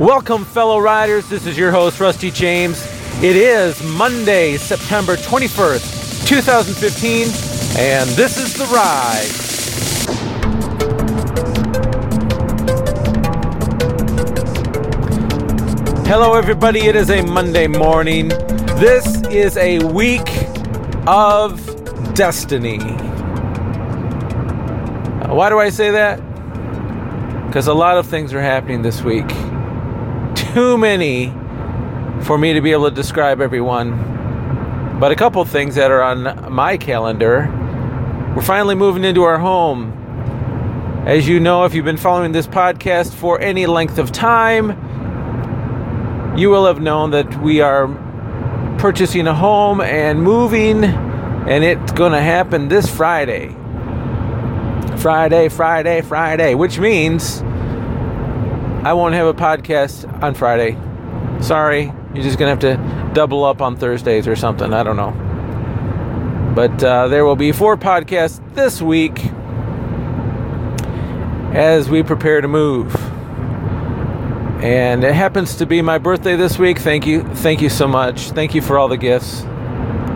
Welcome, fellow riders. This is your host, Rusty James. It is Monday, September 21st, 2015, and this is The Ride. Hello, everybody. It is a Monday morning. This is a week of destiny. Why do I say that? Because a lot of things are happening this week. Too many for me to be able to describe everyone. But a couple things that are on my calendar. We're finally moving into our home. As you know, if you've been following this podcast for any length of time, you will have known that we are purchasing a home and moving, and it's going to happen this Friday. Friday, Friday, Friday, which means I won't have a podcast on Friday. Sorry, you're just going to have to double up on Thursdays or something. I don't know. But uh, there will be four podcasts this week as we prepare to move. And it happens to be my birthday this week. Thank you. Thank you so much. Thank you for all the gifts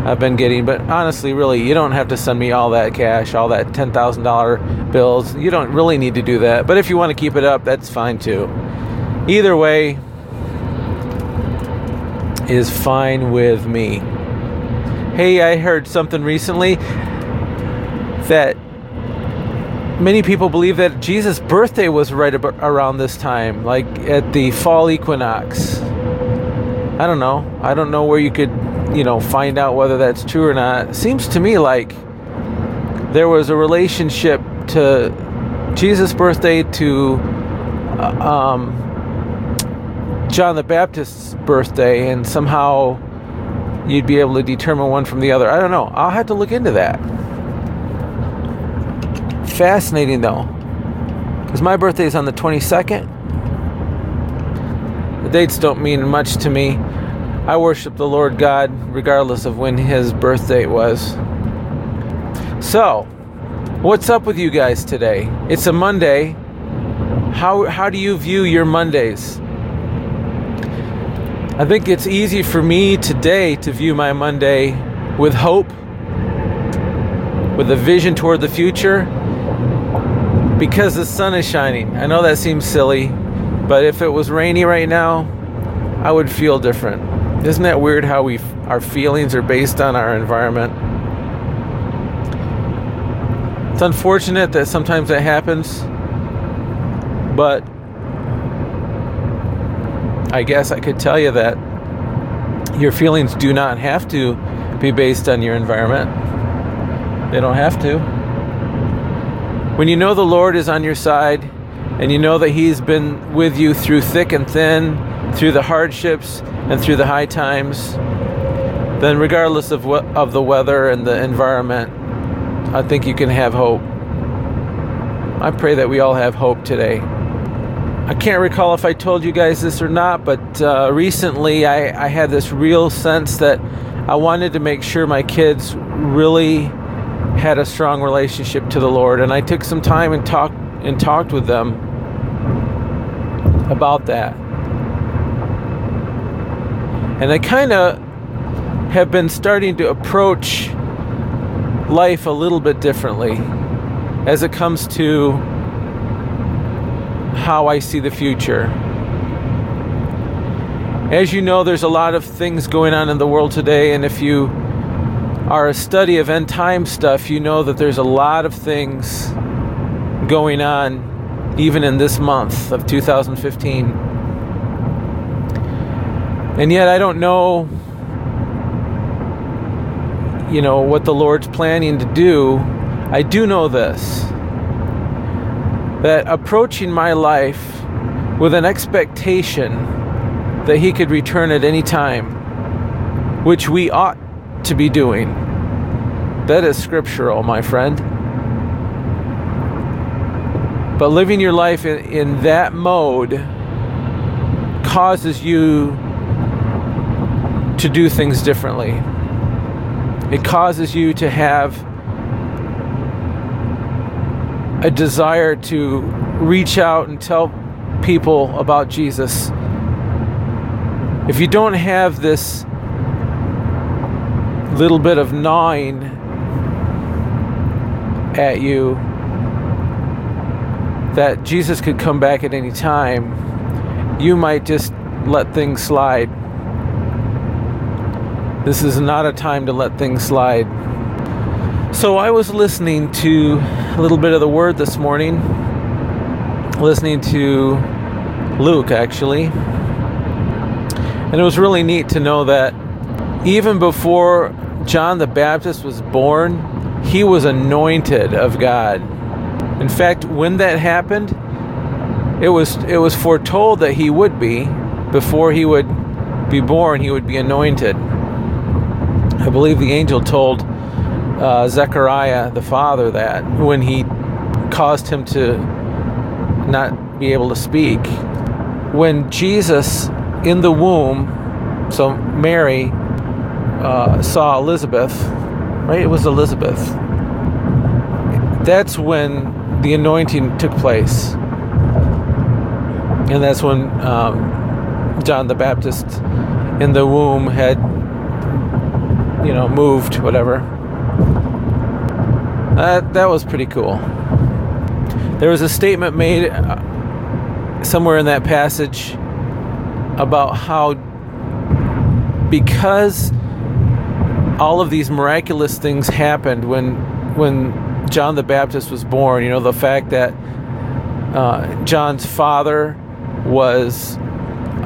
I've been getting. But honestly, really, you don't have to send me all that cash, all that $10,000 bills. You don't really need to do that. But if you want to keep it up, that's fine too. Either way is fine with me. Hey, I heard something recently that many people believe that Jesus' birthday was right ab- around this time, like at the fall equinox. I don't know. I don't know where you could, you know, find out whether that's true or not. Seems to me like there was a relationship to Jesus' birthday to uh, um, John the Baptist's birthday, and somehow you'd be able to determine one from the other. I don't know. I'll have to look into that. Fascinating though, because my birthday is on the 22nd. The dates don't mean much to me. I worship the Lord God regardless of when his birth date was. So, what's up with you guys today? It's a Monday. How, how do you view your Mondays? I think it's easy for me today to view my Monday with hope, with a vision toward the future, because the sun is shining. I know that seems silly, but if it was rainy right now, I would feel different. Isn't that weird how we our feelings are based on our environment? It's unfortunate that sometimes that happens, but I guess I could tell you that your feelings do not have to be based on your environment. They don't have to. When you know the Lord is on your side and you know that He's been with you through thick and thin, through the hardships and through the high times, then regardless of what of the weather and the environment, I think you can have hope. I pray that we all have hope today. I can't recall if I told you guys this or not, but uh, recently I, I had this real sense that I wanted to make sure my kids really had a strong relationship to the Lord, and I took some time and talked and talked with them about that. And I kind of have been starting to approach life a little bit differently as it comes to how I see the future. As you know, there's a lot of things going on in the world today, and if you are a study of end time stuff, you know that there's a lot of things going on even in this month of 2015. And yet I don't know you know what the Lord's planning to do. I do know this that approaching my life with an expectation that he could return at any time, which we ought to be doing. That is scriptural, my friend. But living your life in, in that mode causes you to do things differently. It causes you to have a desire to reach out and tell people about Jesus if you don't have this little bit of gnawing at you that Jesus could come back at any time, you might just let things slide. This is not a time to let things slide. So I was listening to a little bit of the word this morning, listening to Luke actually. And it was really neat to know that even before John the Baptist was born, he was anointed of God. In fact, when that happened, it was it was foretold that he would be before he would be born, he would be anointed. I believe the angel told uh, Zechariah, the father, that when he caused him to not be able to speak. When Jesus in the womb, so Mary uh, saw Elizabeth, right? It was Elizabeth. That's when the anointing took place. And that's when um, John the Baptist in the womb had, you know, moved, whatever. That, that was pretty cool. There was a statement made uh, somewhere in that passage about how because all of these miraculous things happened when when John the Baptist was born. You know, the fact that uh, John's father was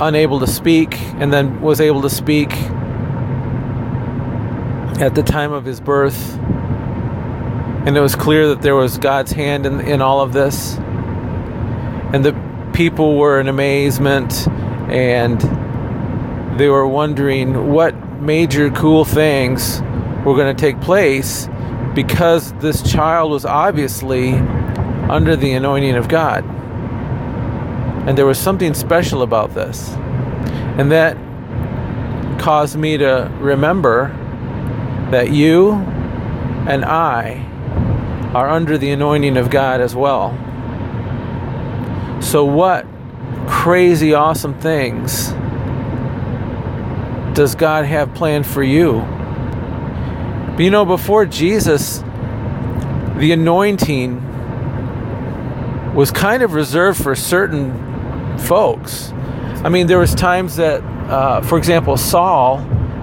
unable to speak and then was able to speak at the time of his birth. And it was clear that there was God's hand in, in all of this. And the people were in amazement and they were wondering what major cool things were going to take place because this child was obviously under the anointing of God. And there was something special about this. And that caused me to remember that you and I are under the anointing of God as well. So, what crazy, awesome things does God have planned for you? But you know, before Jesus, the anointing was kind of reserved for certain folks. I mean, there was times that, uh, for example, Saul,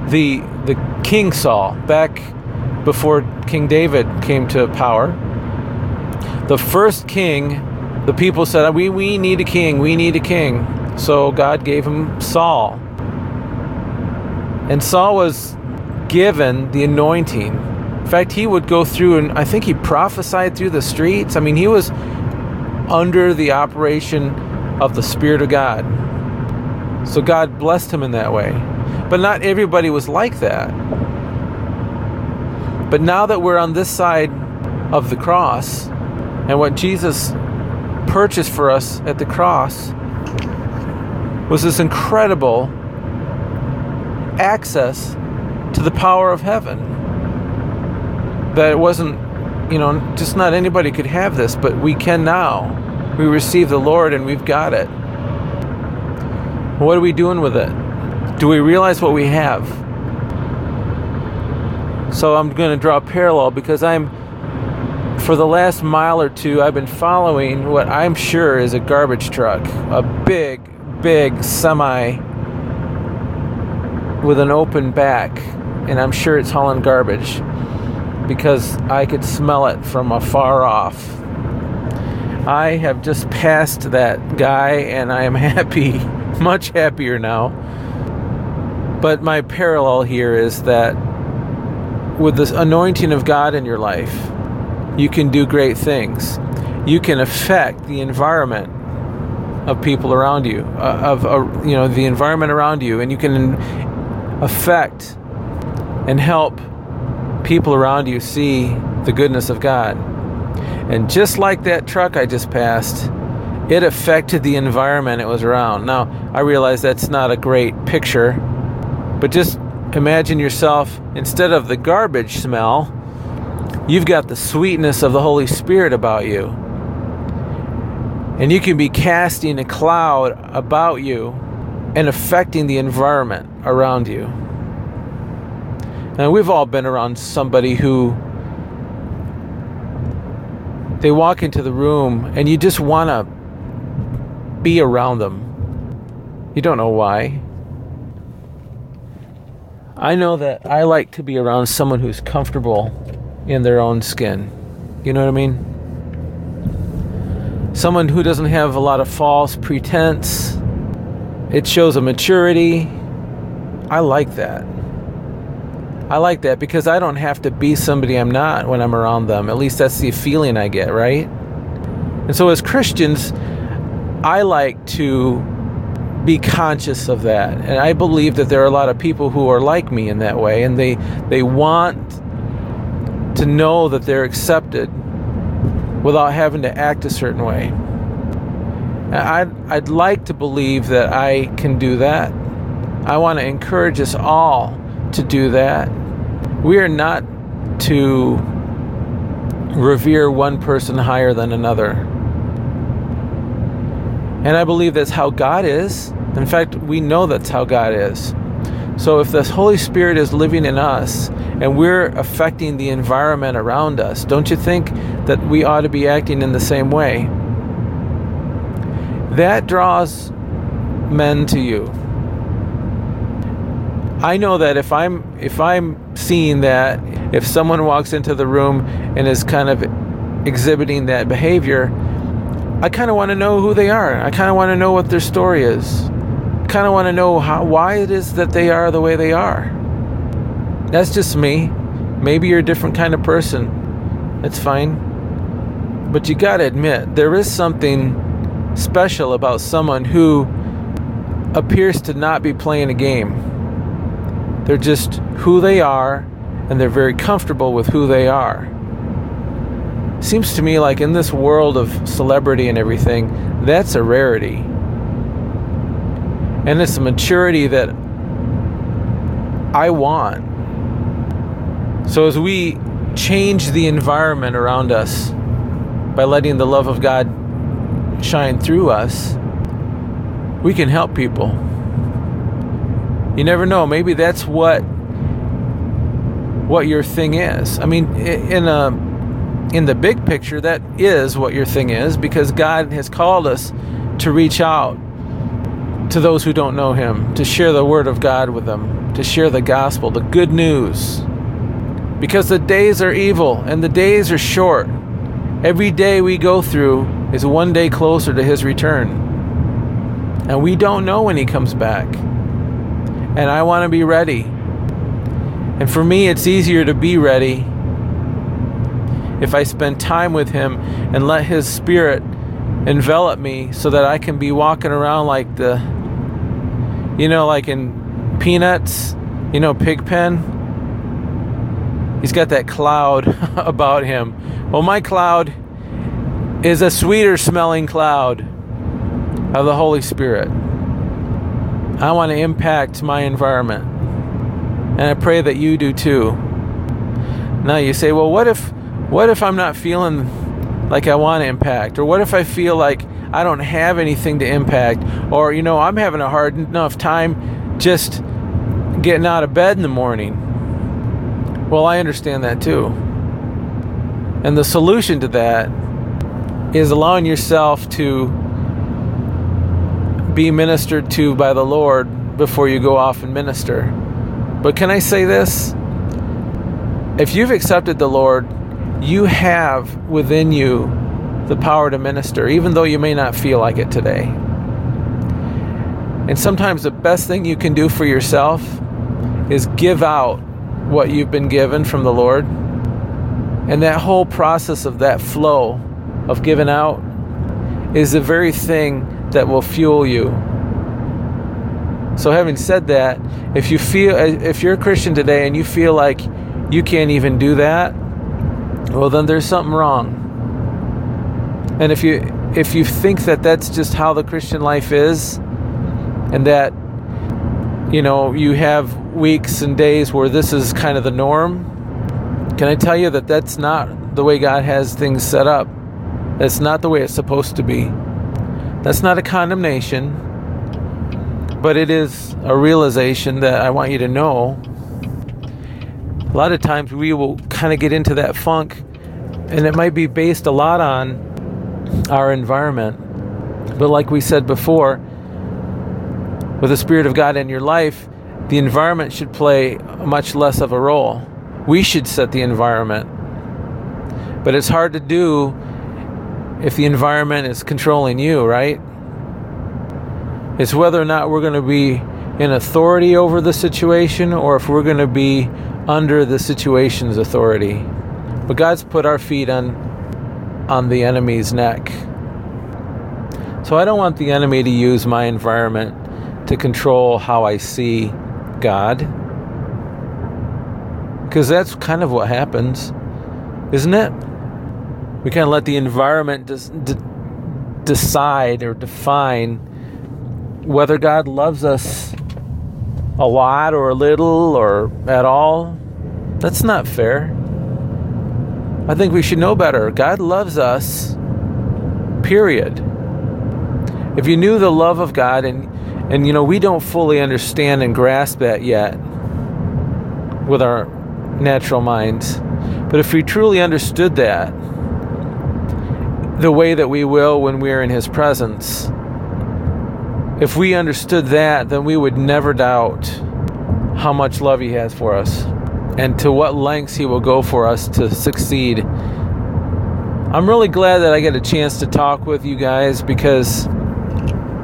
the the King Saul, back before King David came to power, the first king, the people said, "We we need a king. We need a king." So God gave him Saul. And Saul was given the anointing. In fact, he would go through and I think he prophesied through the streets. I mean, he was under the operation of the Spirit of God. So God blessed him in that way. But not everybody was like that. But now that we're on this side of the cross and what Jesus purchased for us at the cross was this incredible access to the power of heaven. That it wasn't, you know, just not anybody could have this, but we can now. We receive the Lord and we've got it. What are we doing with it? Do we realize what we have? So I'm going to draw a parallel because I'm, for the last mile or two, I've been following what I'm sure is a garbage truck, a big, big semi with an open back, and I'm sure it's hauling garbage because I could smell it from afar off. I have just passed that guy and I am happy, much happier now. But my parallel here is that with this anointing of God in your life, you can do great things. You can affect the environment of people around you, uh, of uh, you know the environment around you, and you can affect and help people around you see the goodness of God. And just like that truck I just passed, it affected the environment it was around. Now, I realize that's not a great picture, but just imagine yourself, instead of the garbage smell, you've got the sweetness of the Holy Spirit about you. And you can be casting a cloud about you and affecting the environment around you. And we've all been around somebody who they walk into the room and you just want to be around them. You don't know why. I know that I like to be around someone who's comfortable in their own skin. You know what I mean? Someone who doesn't have a lot of false pretense. It shows a maturity. I like that. I like that because I don't have to be somebody I'm not when I'm around them. At least that's the feeling I get, right? And so as Christians, I like to be conscious of that. And I believe that there are a lot of people who are like me in that way and they they want to know that they're accepted without having to act a certain way. I'd, I'd like to believe that I can do that. I want to encourage us all to do that. We are not to revere one person higher than another. And I believe that's how God is. In fact, we know that's how God is. So if the Holy Spirit is living in us and we're affecting the environment around us, don't you think that we ought to be acting in the same way? That draws men to you. I know that if I'm if I'm seeing that if someone walks into the room and is kind of exhibiting that behavior, I kind of want to know who they are. I kind of want to know what their story is. Kind of want to know how why it is that they are the way they are. That's just me. Maybe you're a different kind of person. That's fine. But you got to admit, there is something special about someone who appears to not be playing a game they're just who they are, and they're very comfortable with who they are. Seems to me like in this world of celebrity and everything, that's a rarity. And it's a maturity that I want. So as we change the environment around us by letting the love of God shine through us, we can help people. You never know. Maybe that's what what your thing is. I mean, in a in the big picture, that is what your thing is because God has called us to reach out to those who don't know Him, to share the Word of God with them, to share the gospel, the good news. Because the days are evil and the days are short. Every day we go through is one day closer to His return. And we don't know when He comes back and I want to be ready. And for me, it's easier to be ready if I spend time with Him and let His Spirit envelop me so that I can be walking around like the, you know, like in Peanuts, you know, Pigpen. He's got that cloud about him. Well, my cloud is a sweeter smelling cloud of the Holy Spirit. I want to impact my environment. And I pray that you do too. Now you say, well, what if what if I'm not feeling like I want to impact? Or what if I feel like I don't have anything to impact? Or, you know, I'm having a hard enough time just getting out of bed in the morning. Well, I understand that too. And the solution to that is allowing yourself to be ministered to by the Lord before you go off and minister. But can I say this? If you've accepted the Lord, you have within you the power to minister, even though you may not feel like it today. And sometimes the best thing you can do for yourself is give out what you've been given from the Lord. And that whole process of that flow of giving out is the very thing that will fuel you. So, having said that, if you feel if you're a Christian today and you feel like you can't even do that, well, then there's something wrong. And if you if you think that that's just how the Christian life is, and that you know you have weeks and days where this is kind of the norm, can I tell you that that's not the way God has things set up? That's not the way it's supposed to be. That's not a condemnation, but it is a realization that I want you to know. A lot of times we will kind of get into that funk, and it might be based a lot on our environment. But like we said before, with the Spirit of God in your life, the environment should play much less of a role. We should set the environment. But it's hard to do if the environment is controlling you, right? It's whether or not we're going to be in authority over the situation or if we're going to be under the situation's authority. But God's put our feet on on the enemy's neck. So I don't want the enemy to use my environment to control how I see God. Because that's kind of what happens, isn't it? We kind of let the environment des- decide or define whether God loves us a lot or a little or at all, that's not fair. I think we should know better. God loves us, period. If you knew the love of God, and, and you know, we don't fully understand and grasp that yet with our natural minds, but if we truly understood that, the way that we will when we're in His presence, if we understood that, then we would never doubt how much love He has for us and to what lengths He will go for us to succeed. I'm really glad that I get a chance to talk with you guys because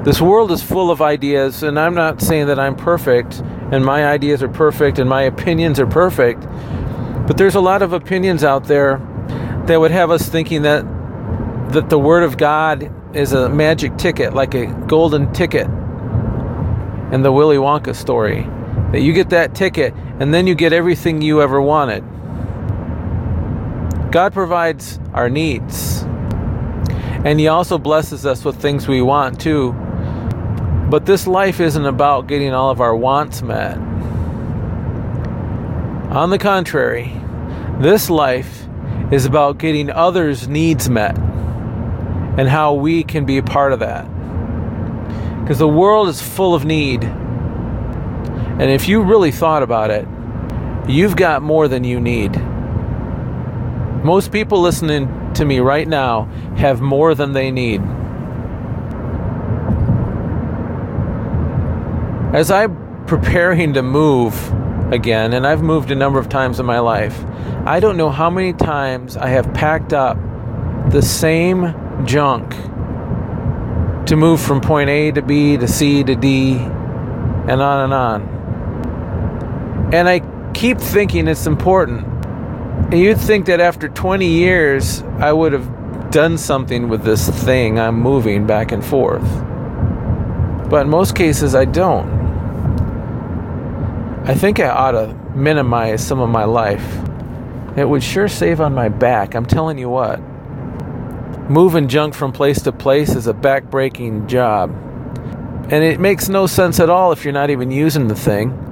this world is full of ideas, and I'm not saying that I'm perfect and my ideas are perfect and my opinions are perfect, but there's a lot of opinions out there that would have us thinking that that the Word of God is a magic ticket, like a golden ticket in the Willy Wonka story. That you get that ticket and then you get everything you ever wanted. God provides our needs. And He also blesses us with things we want too. But this life isn't about getting all of our wants met. On the contrary, this life is about getting others' needs met and how we can be a part of that. Because the world is full of need. And if you really thought about it, you've got more than you need. Most people listening to me right now have more than they need. As I'm preparing to move again, and I've moved a number of times in my life, I don't know how many times I have packed up the same junk to move from point A to B to C to D and on and on. And I keep thinking it's important. And you'd think that after 20 years, I would have done something with this thing I'm moving back and forth. But in most cases, I don't. I think I ought to minimize some of my life. It would sure save on my back, I'm telling you what. Moving junk from place to place is a back-breaking job. And it makes no sense at all if you're not even using the thing.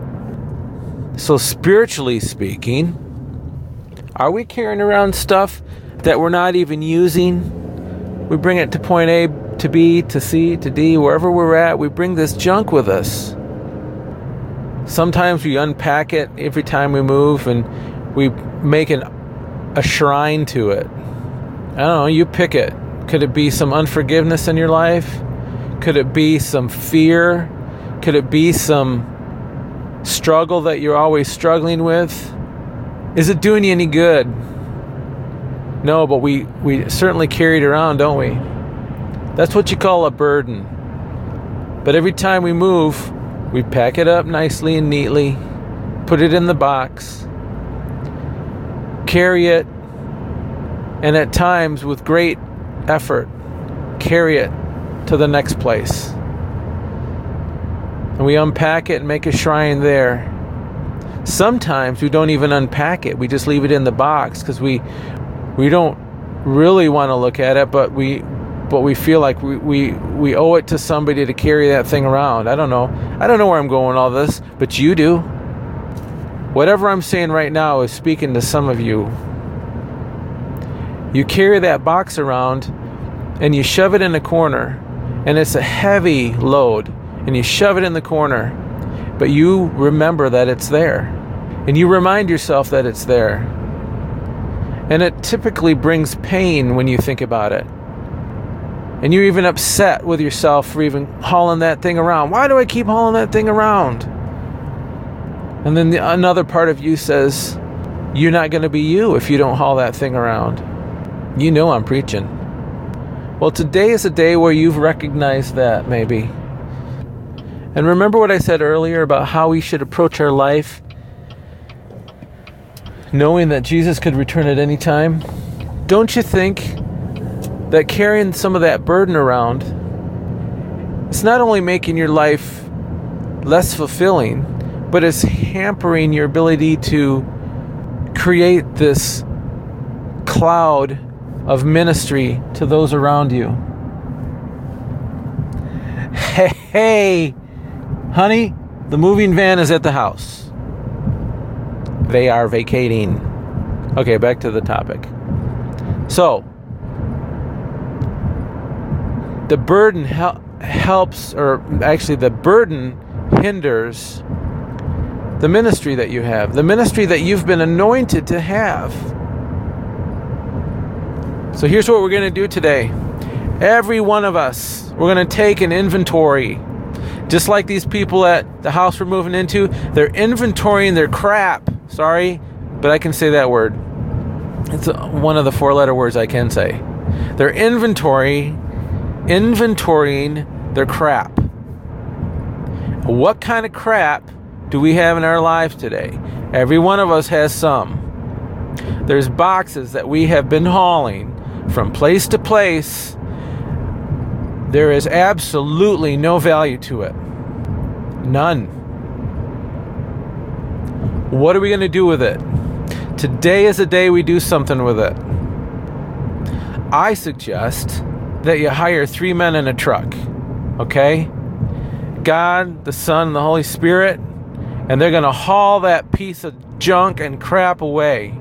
So, spiritually speaking, are we carrying around stuff that we're not even using? We bring it to point A to B to C to D, wherever we're at, we bring this junk with us. Sometimes we unpack it every time we move and we make an, a shrine to it. I don't know, you pick it. Could it be some unforgiveness in your life? Could it be some fear? Could it be some struggle that you're always struggling with? Is it doing you any good? No, but we, we certainly carry it around, don't we? That's what you call a burden. But every time we move, we pack it up nicely and neatly, put it in the box, carry it and at times with great effort carry it to the next place. And we unpack it and make a shrine there. Sometimes we don't even unpack it. We just leave it in the box because we we don't really want to look at it, but we but we feel like we, we we owe it to somebody to carry that thing around. I don't know. I don't know where I'm going all this, but you do. Whatever I'm saying right now is speaking to some of you you carry that box around and you shove it in a corner, and it's a heavy load, and you shove it in the corner, but you remember that it's there. And you remind yourself that it's there. And it typically brings pain when you think about it. And you're even upset with yourself for even hauling that thing around. Why do I keep hauling that thing around? And then the, another part of you says, You're not going to be you if you don't haul that thing around. You know I'm preaching. Well, today is a day where you've recognized that, maybe. And remember what I said earlier about how we should approach our life, knowing that Jesus could return at any time? Don't you think that carrying some of that burden around it's not only making your life less fulfilling, but it's hampering your ability to create this cloud of ministry to those around you. Hey, hey, honey, the moving van is at the house. They are vacating. Okay, back to the topic. So, the burden hel- helps, or actually, the burden hinders the ministry that you have, the ministry that you've been anointed to have. So here's what we're going to do today. Every one of us, we're going to take an inventory. Just like these people at the house we're moving into, they're inventorying their crap. Sorry, but I can say that word. It's one of the four letter words I can say. They're inventory inventorying their crap. What kind of crap do we have in our lives today? Every one of us has some. There's boxes that we have been hauling from place to place. There is absolutely no value to it. None. What are we going to do with it? Today is the day we do something with it. I suggest that you hire three men in a truck, okay? God, the Son, and the Holy Spirit, and they're going to haul that piece of junk and crap away.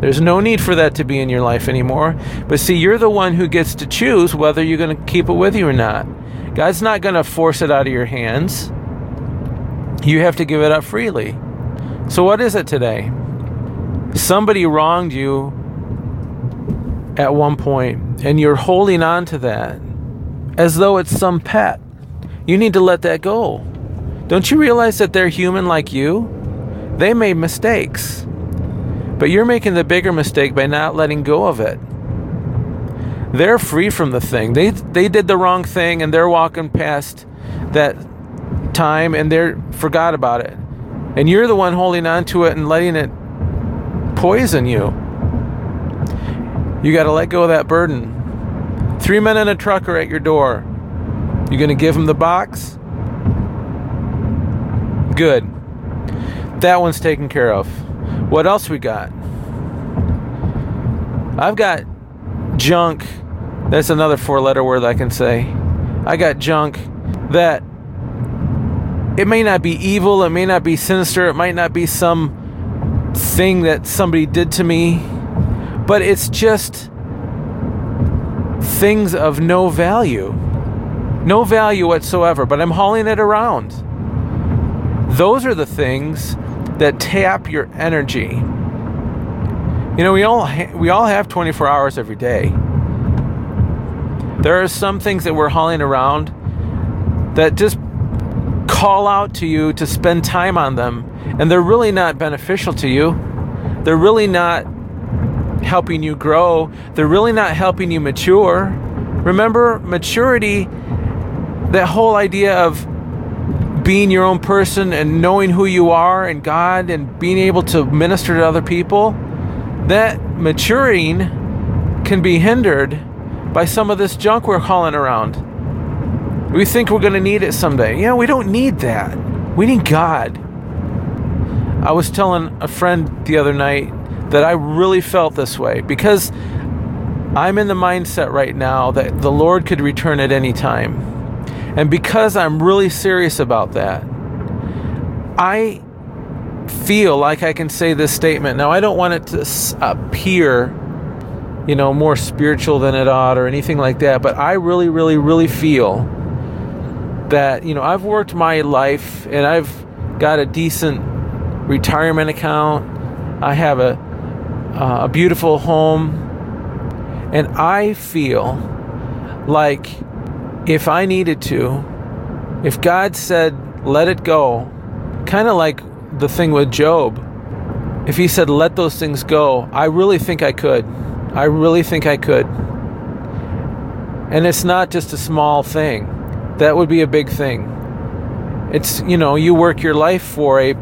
There's no need for that to be in your life anymore. But see, you're the one who gets to choose whether you're going to keep it with you or not. God's not going to force it out of your hands. You have to give it up freely. So, what is it today? Somebody wronged you at one point, and you're holding on to that as though it's some pet. You need to let that go. Don't you realize that they're human like you? They made mistakes. But you're making the bigger mistake by not letting go of it. They're free from the thing. They they did the wrong thing and they're walking past that time and they forgot about it. And you're the one holding on to it and letting it poison you. You got to let go of that burden. Three men in a truck are at your door. You going to give them the box? Good. That one's taken care of. What else we got? I've got junk. That's another four letter word I can say. I got junk that it may not be evil, it may not be sinister, it might not be some thing that somebody did to me but it's just things of no value. No value whatsoever, but I'm hauling it around. Those are the things that tap your energy. You know, we all ha- we all have 24 hours every day. There are some things that we're hauling around that just call out to you to spend time on them, and they're really not beneficial to you. They're really not helping you grow. They're really not helping you mature. Remember, maturity, that whole idea of being your own person and knowing who you are and God and being able to minister to other people, that maturing can be hindered by some of this junk we're hauling around. We think we're going to need it someday. Yeah, we don't need that. We need God. I was telling a friend the other night that I really felt this way because I'm in the mindset right now that the Lord could return at any time. And because I'm really serious about that, I feel like I can say this statement. Now, I don't want it to appear, you know, more spiritual than it ought or anything like that, but I really, really, really feel that, you know, I've worked my life and I've got a decent retirement account. I have a, uh, a beautiful home. And I feel like if I needed to, if God said, let it go, kind of like the thing with Job, if he said, let those things go, I really think I could. I really think I could. And it's not just a small thing, that would be a big thing. It's, you know, you work your life for a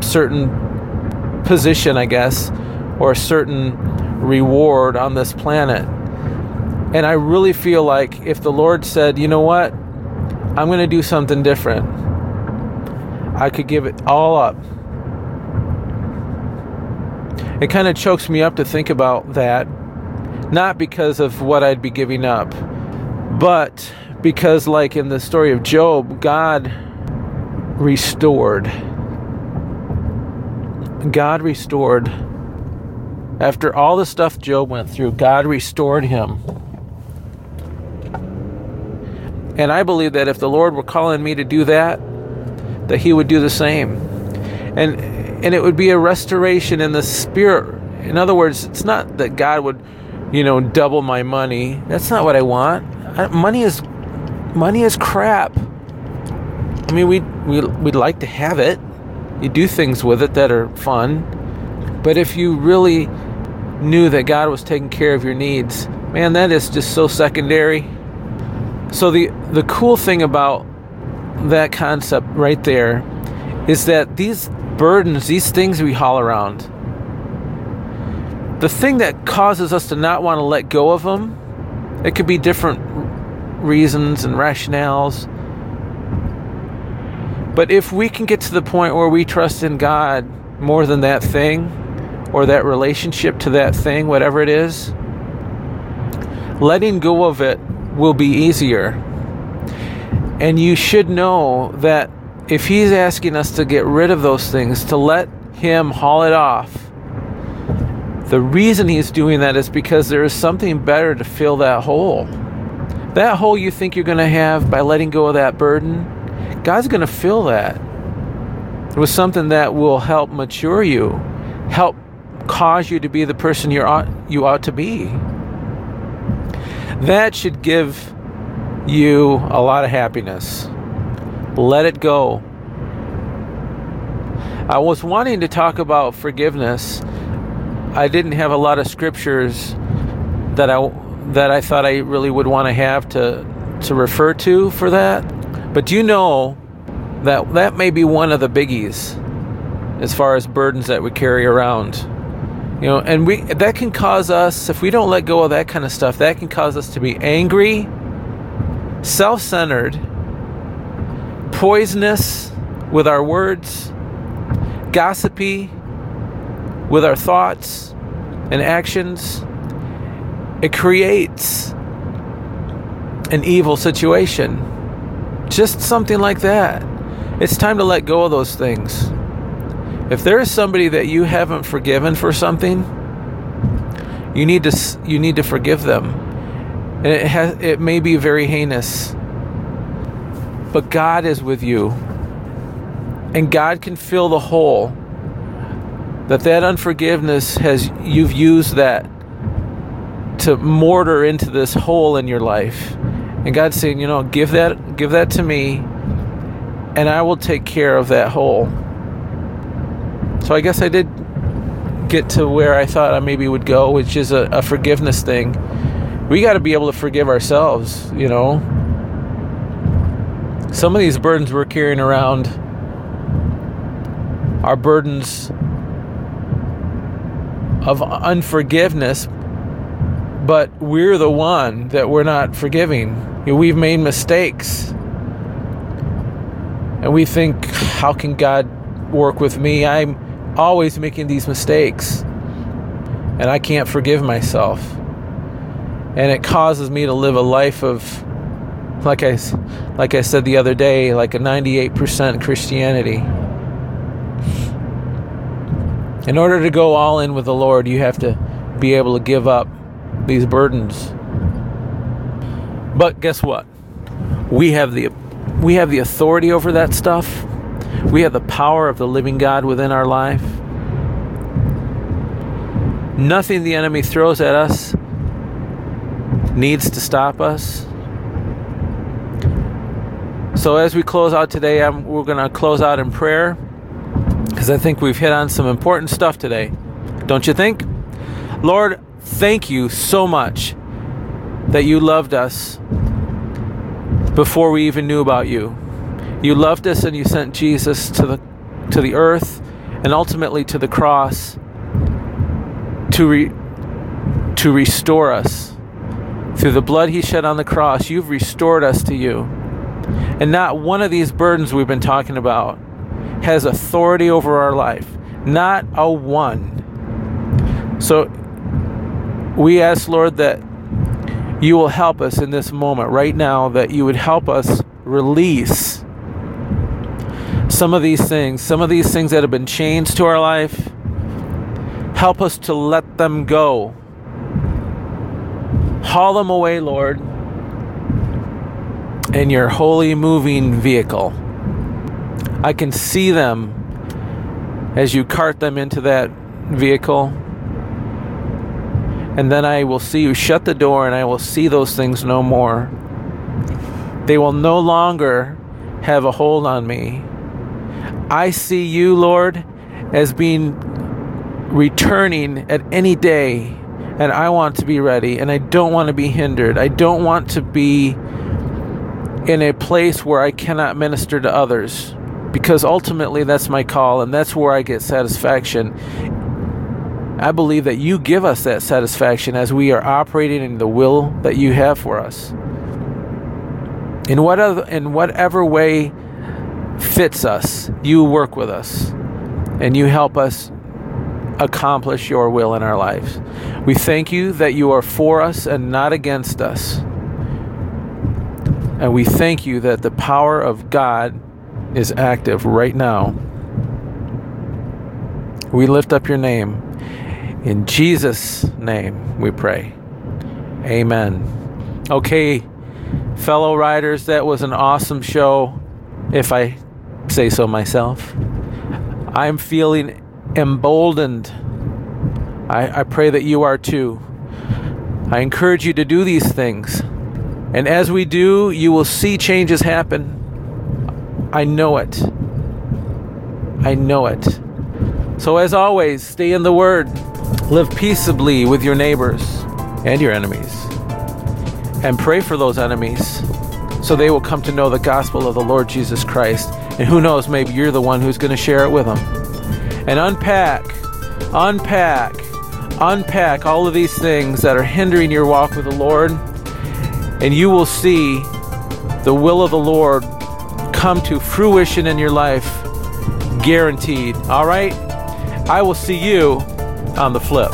certain position, I guess, or a certain reward on this planet. And I really feel like if the Lord said, you know what, I'm going to do something different, I could give it all up it kind of chokes me up to think about that. Not because of what I'd be giving up, but because, like in the story of Job, God restored. God restored. After all the stuff Job went through, God restored him. And I believe that if the Lord were calling me to do that, that He would do the same. And and it would be a restoration in the spirit. In other words, it's not that God would, you know, double my money. That's not what I want. I, money is money is crap. I mean, we we we'd like to have it. You do things with it that are fun. But if you really knew that God was taking care of your needs, man, that is just so secondary. So the the cool thing about that concept right there is that these burdens, these things we haul around, the thing that causes us to not want to let go of them, it could be different reasons and rationales. But if we can get to the point where we trust in God more than that thing or that relationship to that thing, whatever it is, letting go of it will be easier. And you should know that if he's asking us to get rid of those things, to let him haul it off, the reason he's doing that is because there is something better to fill that hole. That hole you think you're going to have by letting go of that burden, God's going to fill that with something that will help mature you, help cause you to be the person you ought, you ought to be. That should give you a lot of happiness. Let it go. I was wanting to talk about forgiveness. I didn't have a lot of scriptures that I that I thought I really would want to have to to refer to for that. But do you know that that may be one of the biggies as far as burdens that we carry around. You know, and we that can cause us if we don't let go of that kind of stuff, that can cause us to be angry, self-centered, poisonous with our words, gossipy with our thoughts and actions. It creates an evil situation. Just something like that. It's time to let go of those things. If there is somebody that you haven't forgiven for something, you need to you need to forgive them. And it has it may be very heinous. But God is with you. And God can fill the hole that that unforgiveness has you've used that to mortar into this hole in your life. And God's saying, you know, give that give that to me and I will take care of that hole. So I guess I did get to where I thought I maybe would go, which is a, a forgiveness thing. We got to be able to forgive ourselves, you know some of these burdens we're carrying around are burdens of unforgiveness, but we're the one that we're not forgiving. We've made mistakes. And we think, how can God work with me? I'm always making these mistakes. And I can't forgive myself. And it causes me to live a life of like I, like I said the other day, like a 98% Christianity. In order to go all in with the Lord, you have to be able to give up these burdens. But guess what? We have the we have the authority over that stuff. We have the power of the living God within our life. Nothing the enemy throws at us needs to stop us. So, as we close out today, I'm, we're going to close out in prayer because I think we've hit on some important stuff today. Don't you think? Lord, thank you so much that you loved us before we even knew about you. You loved us and you sent Jesus to the to the earth and ultimately to the cross to re, to restore us. Through the blood he shed on the cross, you've restored us to you. And not one of these burdens we've been talking about has authority over our life. Not a one. So we ask, Lord, that you will help us in this moment right now, that you would help us release some of these things, some of these things that have been chains to our life. Help us to let them go. Haul them away, Lord, in your holy moving vehicle. I can see them as you cart them into that vehicle and then I will see you shut the door, and I will see those things no more. They will no longer have a hold on me. I see you, Lord, as being returning at any day, and I want to be ready, and I don't want to be hindered. I don't want to be in a place where I cannot minister to others because ultimately that's my call and that's where I get satisfaction I believe that you give us that satisfaction as we are operating in the will that you have for us. In whatever, in whatever way fits us, you work with us and you help us accomplish your will in our lives. We thank you that you are for us and not against us. And we thank you that the power of God is active right now. We lift up your name. In Jesus' name we pray. Amen. Okay, fellow riders, that was an awesome show, if I say so myself. I'm feeling emboldened. I, I pray that you are too. I encourage you to do these things. And as we do, you will see changes happen. I know it. I know it. So, as always, stay in the Word. Live peaceably with your neighbors and your enemies. And pray for those enemies so they will come to know the gospel of the Lord Jesus Christ. And who knows, maybe you're the one who's going to share it with them. And unpack, unpack, unpack all of these things that are hindering your walk with the Lord. And you will see the will of the Lord come to fruition in your life. Guaranteed. All right? I will see you on the flip.